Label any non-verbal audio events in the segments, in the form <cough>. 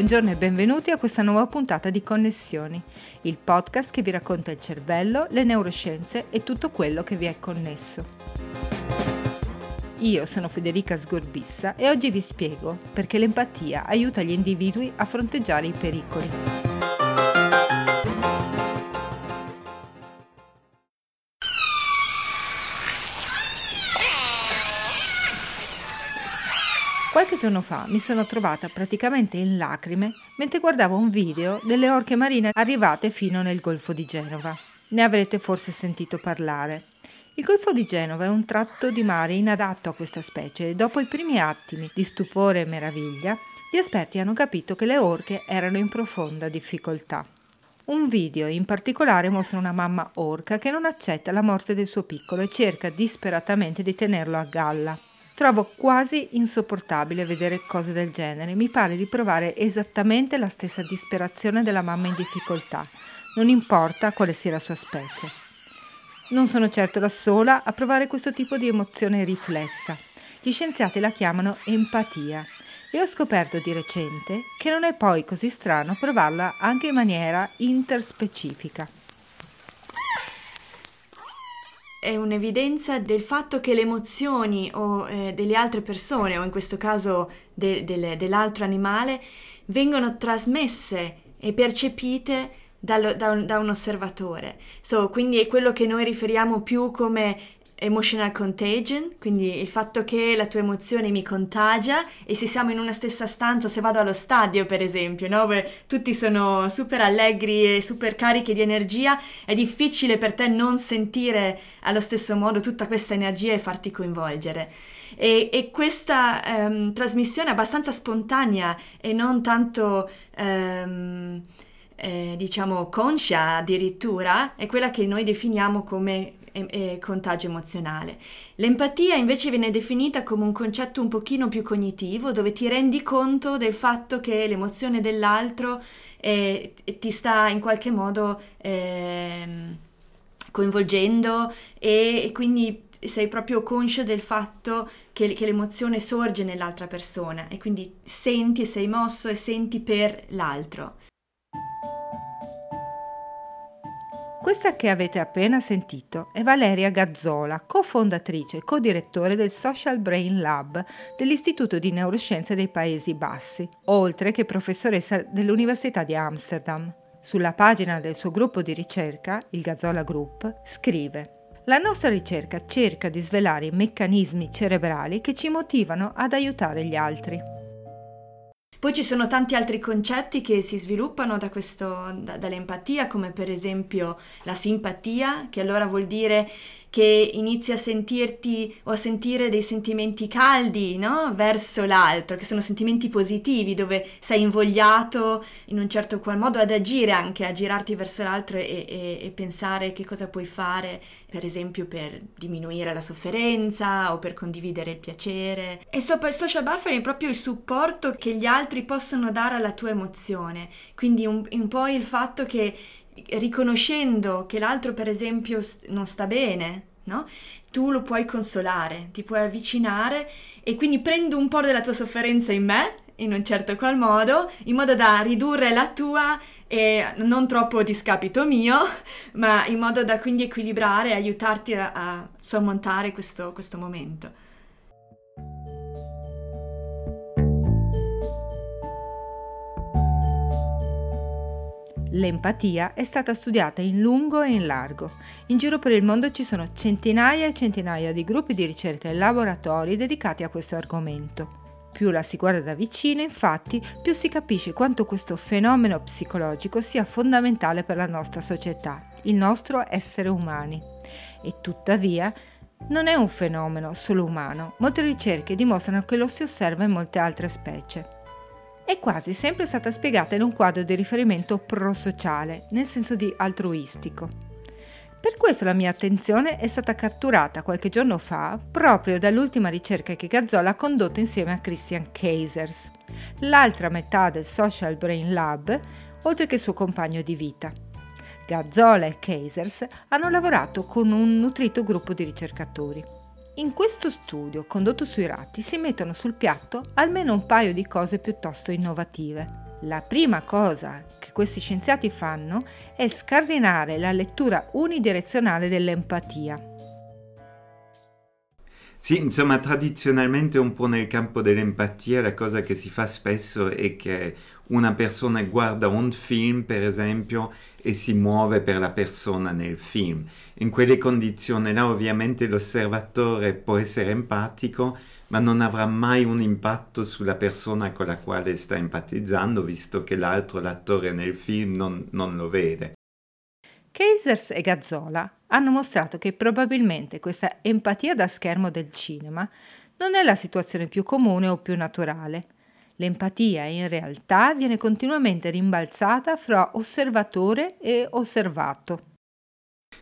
Buongiorno e benvenuti a questa nuova puntata di Connessioni, il podcast che vi racconta il cervello, le neuroscienze e tutto quello che vi è connesso. Io sono Federica Sgorbissa e oggi vi spiego perché l'empatia aiuta gli individui a fronteggiare i pericoli. Giorno fa mi sono trovata praticamente in lacrime mentre guardavo un video delle orche marine arrivate fino nel Golfo di Genova. Ne avrete forse sentito parlare. Il Golfo di Genova è un tratto di mare inadatto a questa specie e dopo i primi attimi di stupore e meraviglia, gli esperti hanno capito che le orche erano in profonda difficoltà. Un video in particolare mostra una mamma orca che non accetta la morte del suo piccolo e cerca disperatamente di tenerlo a galla. Trovo quasi insopportabile vedere cose del genere, mi pare di provare esattamente la stessa disperazione della mamma in difficoltà, non importa quale sia la sua specie. Non sono certo la sola a provare questo tipo di emozione riflessa. Gli scienziati la chiamano empatia e ho scoperto di recente che non è poi così strano provarla anche in maniera interspecifica. È un'evidenza del fatto che le emozioni o eh, delle altre persone, o in questo caso de, de, dell'altro animale, vengono trasmesse e percepite dal, da, un, da, un, osservatore. So, quindi è quello che noi riferiamo più come emotional contagion, quindi il fatto che la tua emozione mi contagia e se siamo in una stessa stanza, se vado allo stadio per esempio, no? Beh, tutti sono super allegri e super carichi di energia, è difficile per te non sentire allo stesso modo tutta questa energia e farti coinvolgere. E, e questa um, trasmissione abbastanza spontanea e non tanto... Um, eh, diciamo conscia addirittura è quella che noi definiamo come e, e contagio emozionale. L'empatia invece viene definita come un concetto un pochino più cognitivo, dove ti rendi conto del fatto che l'emozione dell'altro eh, ti sta in qualche modo eh, coinvolgendo e, e quindi sei proprio conscio del fatto che, che, l'emozione sorge nell'altra persona e quindi senti e sei mosso e senti per l'altro. Questa che avete appena sentito è Valeria Gazzola, cofondatrice e co-direttore del Social Brain Lab dell'Istituto di Neuroscienze dei Paesi Bassi, oltre che professoressa dell'Università di Amsterdam. Sulla pagina del suo gruppo di ricerca, il Gazzola Group, scrive la nostra ricerca cerca di svelare i meccanismi cerebrali che ci motivano ad aiutare gli altri. Poi ci sono tanti altri concetti che si sviluppano da questo, da, dall'empatia, come per esempio la simpatia, che allora vuol dire che inizi a sentirti o a sentire dei sentimenti caldi no? verso l'altro, che sono sentimenti positivi, dove sei invogliato in un certo qual modo ad agire anche, a girarti verso l'altro e, e, e pensare che cosa puoi fare, per esempio per diminuire la sofferenza o per condividere il piacere. E so, il social buffer è proprio il supporto che gli altri possono dare alla tua emozione, quindi un, un po' il fatto che riconoscendo che l'altro per esempio non sta bene, no? Tu lo puoi consolare, ti puoi avvicinare e quindi prendo un po' della tua sofferenza in me, in un certo qual modo, in modo da ridurre la tua e non troppo discapito mio, <laughs> ma in modo da quindi equilibrare e aiutarti a, a sormontare questo, questo momento. L'empatia è stata studiata in lungo e in largo. In giro per il mondo ci sono centinaia e centinaia di gruppi di ricerca e laboratori dedicati a questo argomento. Più la si guarda da vicino, infatti, più si capisce quanto questo fenomeno psicologico sia fondamentale per la nostra società, il nostro essere umani. E tuttavia, non è un fenomeno solo umano. Molte ricerche dimostrano che lo si osserva in molte altre specie è quasi sempre stata spiegata in un quadro di riferimento prosociale, nel senso di altruistico. Per questo la mia attenzione è stata catturata qualche giorno fa proprio dall'ultima ricerca che Gazzola ha condotto insieme a Christian Keisers, l'altra metà del Social Brain Lab, oltre che suo compagno di vita. Gazzola e Keisers hanno lavorato con un nutrito gruppo di ricercatori. In questo studio condotto sui ratti si mettono sul piatto almeno un paio di cose piuttosto innovative. La prima cosa che questi scienziati fanno è scardinare la lettura unidirezionale dell'empatia. Sì, insomma, tradizionalmente un po' nel campo dell'empatia la cosa che si fa spesso è che una persona guarda un film, per esempio, e si muove per la persona nel film. In quelle condizioni là ovviamente l'osservatore può essere empatico, ma non avrà mai un impatto sulla persona con la quale sta empatizzando, visto che l'altro, l'attore nel film, non, non lo vede. Casers e Gazzola hanno mostrato che probabilmente questa empatia da schermo del cinema non è la situazione più comune o più naturale. L'empatia in realtà viene continuamente rimbalzata fra osservatore e osservato.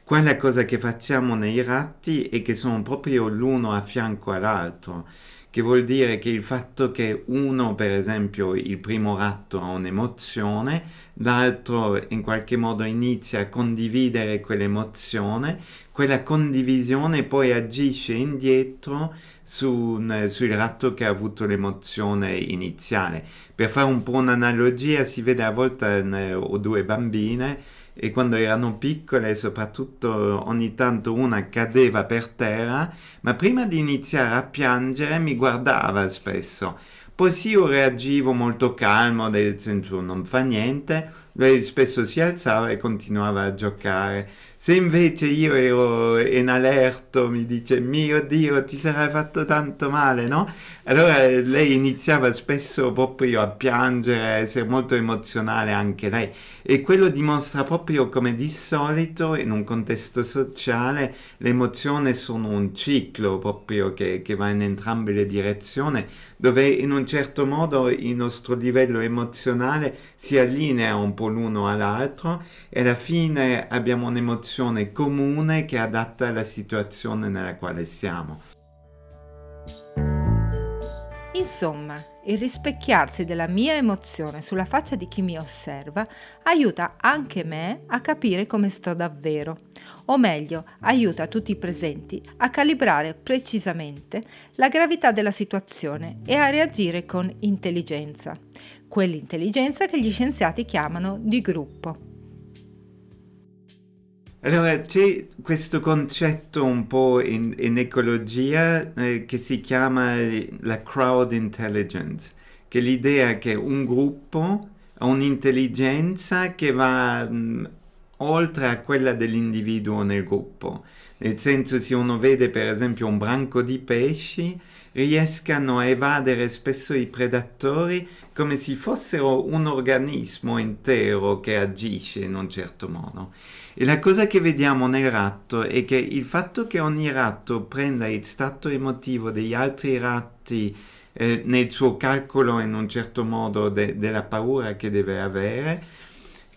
Qua la cosa che facciamo nei ratti è che sono proprio l'uno a fianco all'altro che vuol dire che il fatto che uno, per esempio, il primo ratto ha un'emozione, l'altro in qualche modo inizia a condividere quell'emozione, quella condivisione poi agisce indietro su, sul ratto che ha avuto l'emozione iniziale. Per fare un po' un'analogia, si vede a volte ho due bambine e quando erano piccole soprattutto ogni tanto una cadeva per terra, ma prima di iniziare a piangere mi guardava spesso. Poi sì, io reagivo molto calmo, nel senso non fa niente, lei spesso si alzava e continuava a giocare. Se invece io ero in allerto, mi dice, mio Dio, ti sarai fatto tanto male, no? Allora lei iniziava spesso proprio a piangere, a essere molto emozionale anche lei. E quello dimostra proprio come di solito in un contesto sociale le emozioni sono un ciclo proprio che, che va in entrambe le direzioni, dove in un certo modo il nostro livello emozionale si allinea un po' l'uno all'altro e alla fine abbiamo un'emozione soluzione comune che è adatta alla situazione nella quale siamo. Insomma, il rispecchiarsi della mia emozione sulla faccia di chi mi osserva aiuta anche me a capire come sto davvero, o meglio, aiuta tutti i presenti a calibrare precisamente la gravità della situazione e a reagire con intelligenza, quell'intelligenza che gli scienziati chiamano di gruppo. Allora, c'è questo concetto un po' in, in ecologia eh, che si chiama la crowd intelligence, che è l'idea che un gruppo ha un'intelligenza che va mh, mm, oltre a quella dell'individuo nel gruppo. Nel senso, se uno vede per esempio un branco di pesci, riescano a evadere spesso i predatori come se fossero un organismo intero che agisce in un certo modo. E la cosa che vediamo nel ratto è che il fatto che ogni ratto prenda il stato emotivo degli altri ratti eh, nel suo calcolo in un certo modo de- della paura che deve avere,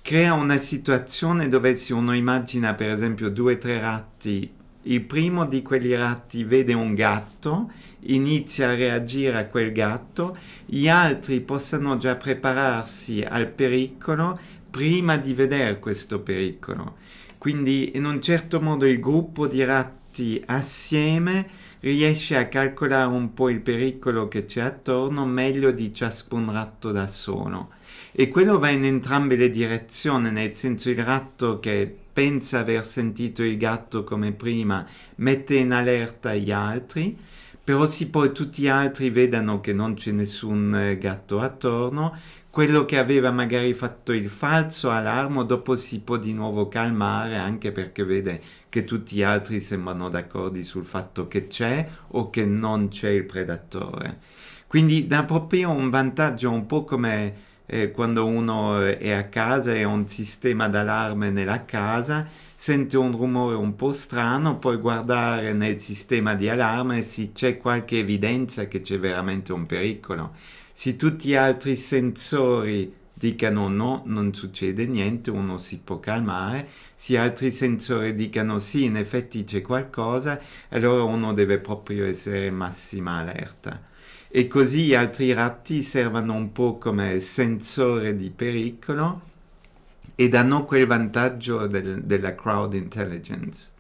crea una situazione dove se uno immagina per esempio due o tre ratti, il primo di quegli ratti vede un gatto, inizia a reagire a quel gatto, gli altri possano già prepararsi al pericolo prima di vedere questo pericolo. Quindi in un certo modo il gruppo di ratti assieme riesce a calcolare un po' il pericolo che c'è attorno meglio di ciascun ratto da solo. E quello va in entrambe le direzioni, nel senso il ratto che pensa aver sentito il gatto come prima mette in allerta gli altri, però se poi tutti gli altri vedano che non c'è nessun eh, gatto attorno, quello che aveva magari fatto il falso allarmo dopo si può di nuovo calmare anche perché vede che tutti gli altri sembrano d'accordo sul fatto che c'è o che non c'è il predatore. Quindi dà proprio un vantaggio un po' come eh, quando uno è a casa e ha un sistema d'allarme nella casa, sente un rumore un po' strano, puoi guardare nel sistema di allarme se c'è qualche evidenza che c'è veramente un pericolo se tutti gli altri sensori dicano no, non succede niente, uno si può calmare, se altri sensori dicano sì, in effetti c'è qualcosa, allora uno deve proprio essere massima allerta. E così gli altri ratti servono un po' come sensore di pericolo e danno quel vantaggio del, della crowd intelligence.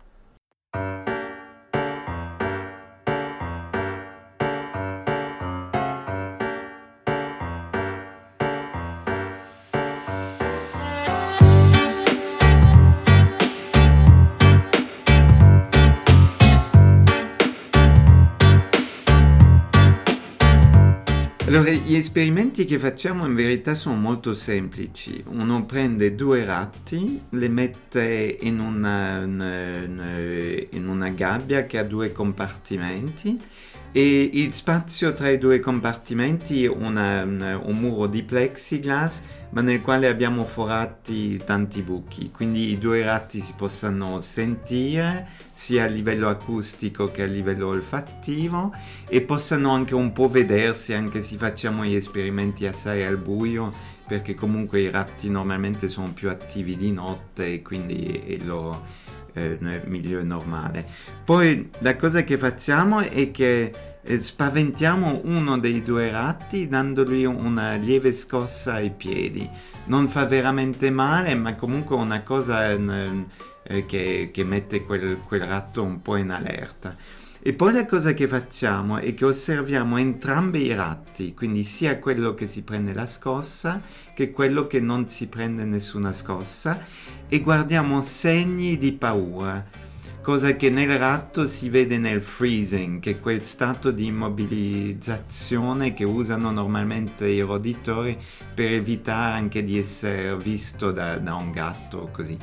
Gli esperimenti che facciamo in verità sono molto semplici. Uno prende due ratti, le mette in una, in una gabbia che ha due compartimenti e il spazio tra i due compartimenti è una, un muro di plexiglass ma nel quale abbiamo forati tanti buchi, quindi i due ratti si possano sentire sia a livello acustico che a livello olfattivo e possano anche un po' vedersi anche se facciamo gli esperimenti assai al buio perché comunque i ratti normalmente sono più attivi di notte e quindi è lo eh, migliore normale. Poi la cosa che facciamo è che eh, spaventiamo uno dei due ratti dandogli una lieve scossa ai piedi. Non fa veramente male, ma comunque una cosa eh, che, che, mette quel, quel ratto un po' in allerta. E poi la cosa che facciamo è che osserviamo entrambi i ratti, quindi sia quello che si prende la scossa che quello che non si prende nessuna scossa, e guardiamo segni di paura cosa che nel ratto si vede nel freezing, che è quel stato di immobilizzazione che usano normalmente i roditori per evitare anche di essere visto da, da un gatto così.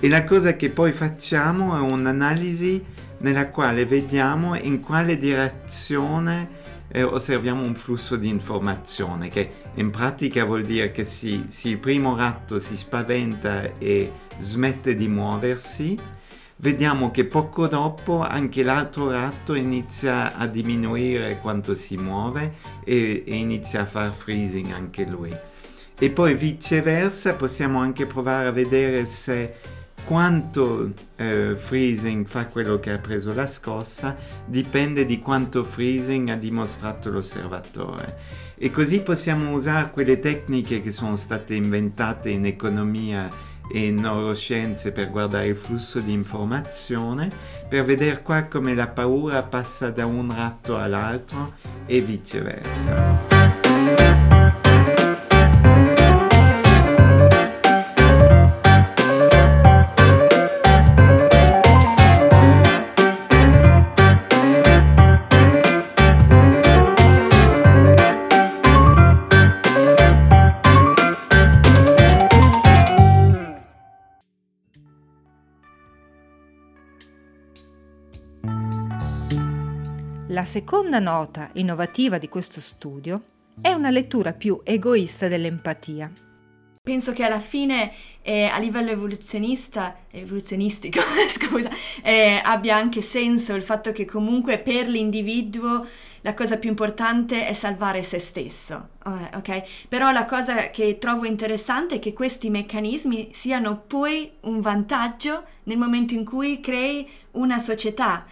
E la cosa che poi facciamo è un'analisi nella quale vediamo in quale direzione eh, osserviamo un flusso di informazione che in pratica vuol dire che se, se il primo ratto si spaventa e smette di muoversi, vediamo che poco dopo anche l'altro ratto inizia a diminuire quanto si muove e, e inizia a far freezing anche lui. E poi viceversa possiamo anche provare a vedere se quanto eh, freezing fa quello che ha preso la scossa dipende di quanto freezing ha dimostrato l'osservatore. E così possiamo usare quelle tecniche che sono state inventate in economia e neuroscienze per guardare il flusso di informazione, per vedere qua come la paura passa da un ratto all'altro e viceversa. La seconda nota innovativa di questo studio è una lettura più egoista dell'empatia. Penso che alla fine eh, a livello evoluzionista, evoluzionistico, <laughs> scusa, eh, abbia anche senso il fatto che comunque per l'individuo la cosa più importante è salvare se stesso, eh, ok? Però la cosa che trovo interessante è che questi meccanismi siano poi un vantaggio nel momento in cui crei una società,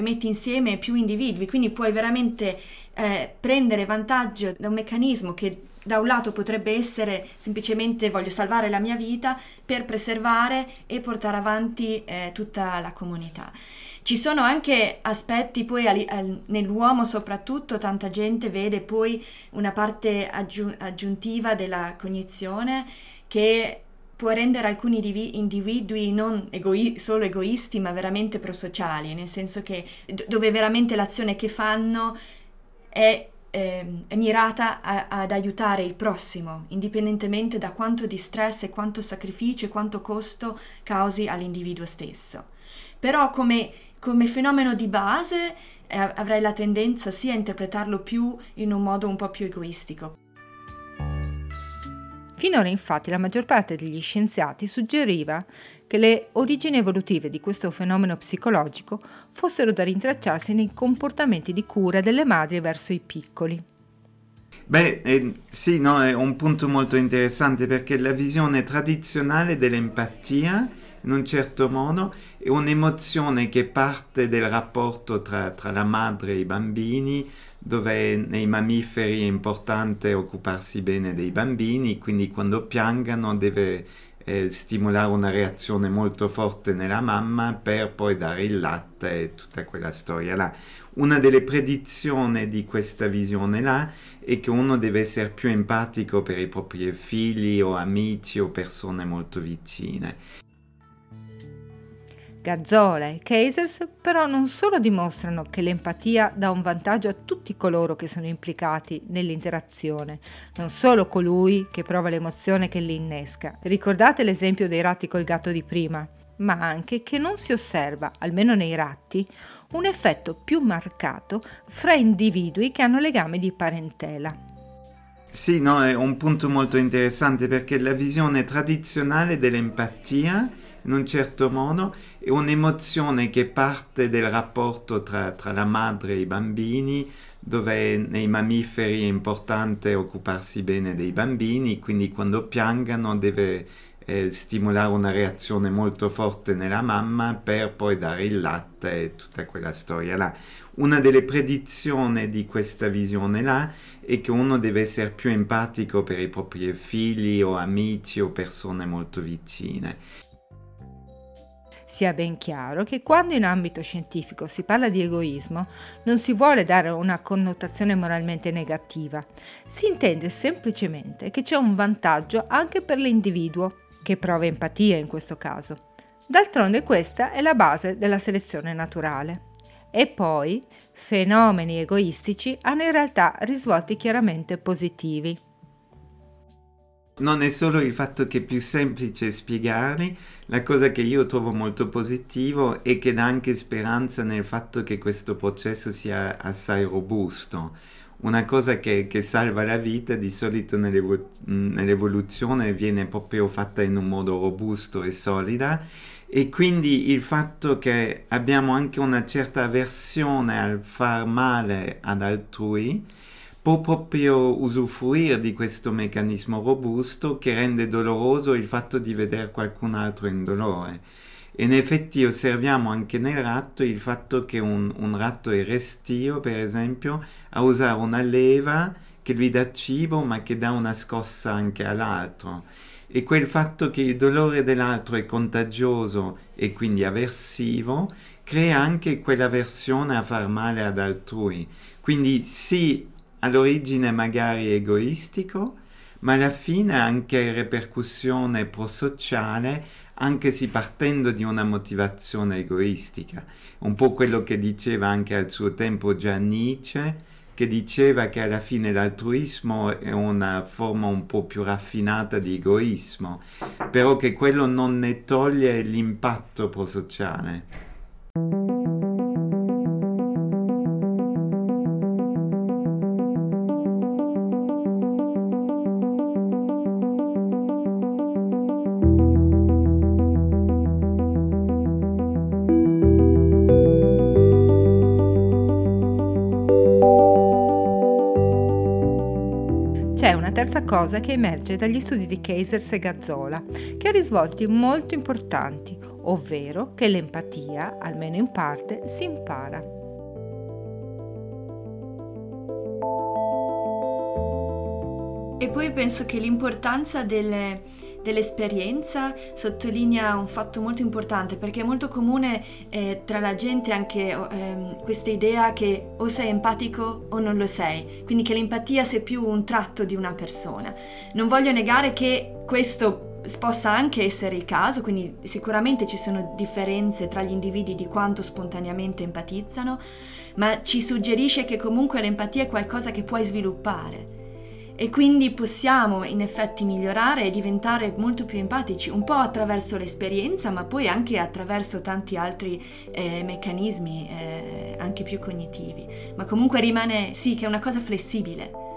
metti insieme più individui, quindi puoi veramente eh, prendere vantaggio da un meccanismo che da un lato potrebbe essere semplicemente voglio salvare la mia vita per preservare e portare avanti eh, tutta la comunità. Ci sono anche aspetti poi al, al, nell'uomo soprattutto, tanta gente vede poi una parte aggiun- aggiuntiva della cognizione che può rendere alcuni divi- individui non egoi- solo egoisti ma veramente prosociali, nel senso che d- dove veramente l'azione che fanno è eh, è mirata a, ad aiutare il prossimo, indipendentemente da quanto di stress e quanto sacrificio e quanto costo causi all'individuo stesso. Però come, come fenomeno di base eh, avrei la tendenza sia a interpretarlo più in un modo un po' più egoistico. Finora infatti la maggior parte degli scienziati suggeriva che le origini evolutive di questo fenomeno psicologico fossero da rintracciarsi nei comportamenti di cura delle madri verso i piccoli. Beh, eh, sì, no, è un punto molto interessante perché la visione tradizionale dell'empatia, in un certo modo, è un'emozione che parte del rapporto tra, tra la madre e i bambini, dove nei mammiferi è importante occuparsi bene dei bambini, quindi quando piangano deve eh, stimolare una reazione molto forte nella mamma per poi dare il latte e tutta quella storia là. Una delle predizioni di questa visione là è che uno deve essere più empatico per i propri figli o amici o persone molto vicine. Gazzola e Casers però non solo dimostrano che l'empatia dà un vantaggio a tutti coloro che sono implicati nell'interazione, non solo colui che prova l'emozione che li innesca. Ricordate l'esempio dei ratti col gatto di prima? ma anche che non si osserva, almeno nei ratti, un effetto più marcato fra individui che hanno legami di parentela. Sì, no, è un punto molto interessante perché la visione tradizionale dell'empatia in un certo modo è un'emozione che parte del rapporto tra, tra la madre e i bambini, dove nei mammiferi è importante occuparsi bene dei bambini, quindi quando piangano deve eh, stimolare una reazione molto forte nella mamma per poi dare il latte e tutta quella storia là. Una delle predizioni di questa visione là è che uno deve essere più empatico per i propri figli o amici o persone molto vicine. Sia ben chiaro che quando in ambito scientifico si parla di egoismo non si vuole dare una connotazione moralmente negativa, si intende semplicemente che c'è un vantaggio anche per l'individuo, che prova empatia in questo caso. D'altronde questa è la base della selezione naturale. E poi fenomeni egoistici hanno in realtà risvolti chiaramente positivi non è solo il fatto che è più semplice spiegarli, la cosa che io trovo molto positivo è che dà anche speranza nel fatto che questo processo sia assai robusto. Una cosa che, che salva la vita di solito nell'evo- nell'evoluzione viene proprio fatta in un modo robusto e solida e quindi il fatto che abbiamo anche una certa avversione al far male ad altrui può proprio usufruire di questo meccanismo robusto che rende doloroso il fatto di vedere qualcun altro in dolore. In effetti osserviamo anche nel ratto il fatto che un, un ratto è restio, per esempio, a usare una leva che gli dà cibo ma che dà una scossa anche all'altro. E quel fatto che il dolore dell'altro è contagioso e quindi avversivo crea anche quell'avversione a far male ad altrui. Quindi sì, all'origine magari egoistico, ma alla fine anche ripercussione prosociale, anche se partendo di una motivazione egoistica. Un po' quello che diceva anche al suo tempo già Nietzsche, che diceva che alla fine l'altruismo è una forma un po' più raffinata di egoismo, però che quello non ne toglie l'impatto prosociale. Terza cosa che emerge dagli studi di Casers e Gazzola, che ha risvolti molto importanti, ovvero che l'empatia, almeno in parte, si impara. E poi penso che l'importanza delle, dell'esperienza sottolinea un fatto molto importante perché è molto comune eh, tra la gente anche eh, questa idea che o sei empatico o non lo sei, quindi che l'empatia sia più un tratto di una persona. Non voglio negare che questo possa anche essere il caso, quindi sicuramente ci sono differenze tra gli individui di quanto spontaneamente empatizzano, ma ci suggerisce che comunque l'empatia è qualcosa che puoi sviluppare e quindi possiamo in effetti migliorare e diventare molto più empatici, un po' attraverso l'esperienza, ma poi anche attraverso tanti altri eh, meccanismi, eh, anche più cognitivi. Ma comunque rimane sì che è una cosa flessibile.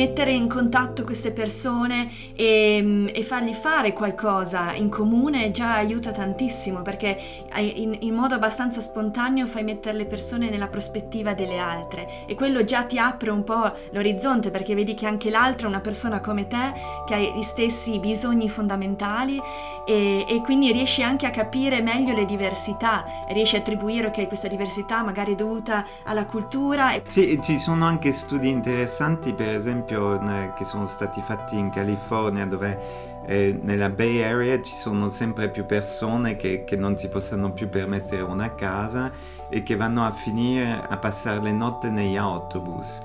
Mettere in contatto queste persone e, mm, e, fargli fare qualcosa in comune già aiuta tantissimo perché in, in, modo abbastanza spontaneo fai mettere le persone nella prospettiva delle altre e quello già ti apre un po' l'orizzonte perché vedi che anche l'altra è una persona come te che ha gli stessi bisogni fondamentali e, e quindi riesci anche a capire meglio le diversità riesci a attribuire che questa diversità magari è dovuta alla cultura. Sì, ci sono anche studi interessanti per esempio esempio che sono stati fatti in California dove eh, nella Bay Area ci sono sempre più persone che, che, non si possono più permettere una casa e che vanno a finire a passare le notte negli autobus.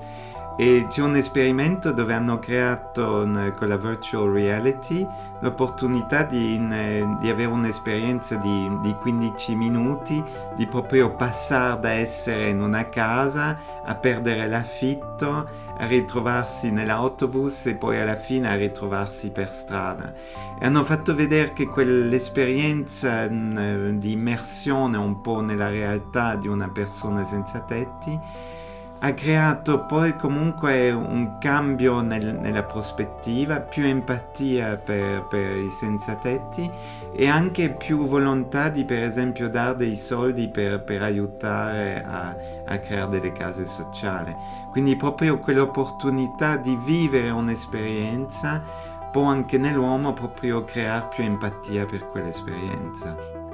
E c'è un esperimento dove hanno creato con la virtual reality l'opportunità di, in, di avere un'esperienza di, di, 15 minuti, di proprio passare da essere in una casa a perdere l'affitto, a ritrovarsi nell'autobus e poi alla fine a ritrovarsi per strada. E hanno fatto vedere che quell'esperienza mh, di immersione un po' nella realtà di una persona senza tetti ha creato poi comunque un cambio nel, nella prospettiva, più empatia per, per, i senza tetti e anche più volontà di per esempio dare dei soldi per, per aiutare a, a, creare delle case sociali. Quindi proprio quell'opportunità di vivere un'esperienza può anche nell'uomo proprio creare più empatia per quell'esperienza.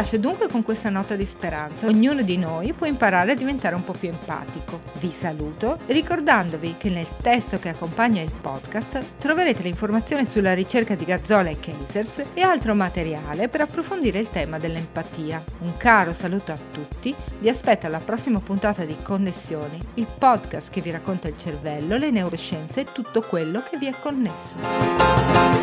Lascio dunque con questa nota di speranza. Ognuno di noi può imparare a diventare un po' più empatico. Vi saluto ricordandovi che nel testo che accompagna il podcast troverete le informazioni sulla ricerca di Gazzola e Keisers e altro materiale per approfondire il tema dell'empatia. Un caro saluto a tutti, vi aspetto alla prossima puntata di Connessioni, il podcast che vi racconta il cervello, le neuroscienze e tutto quello che vi è connesso.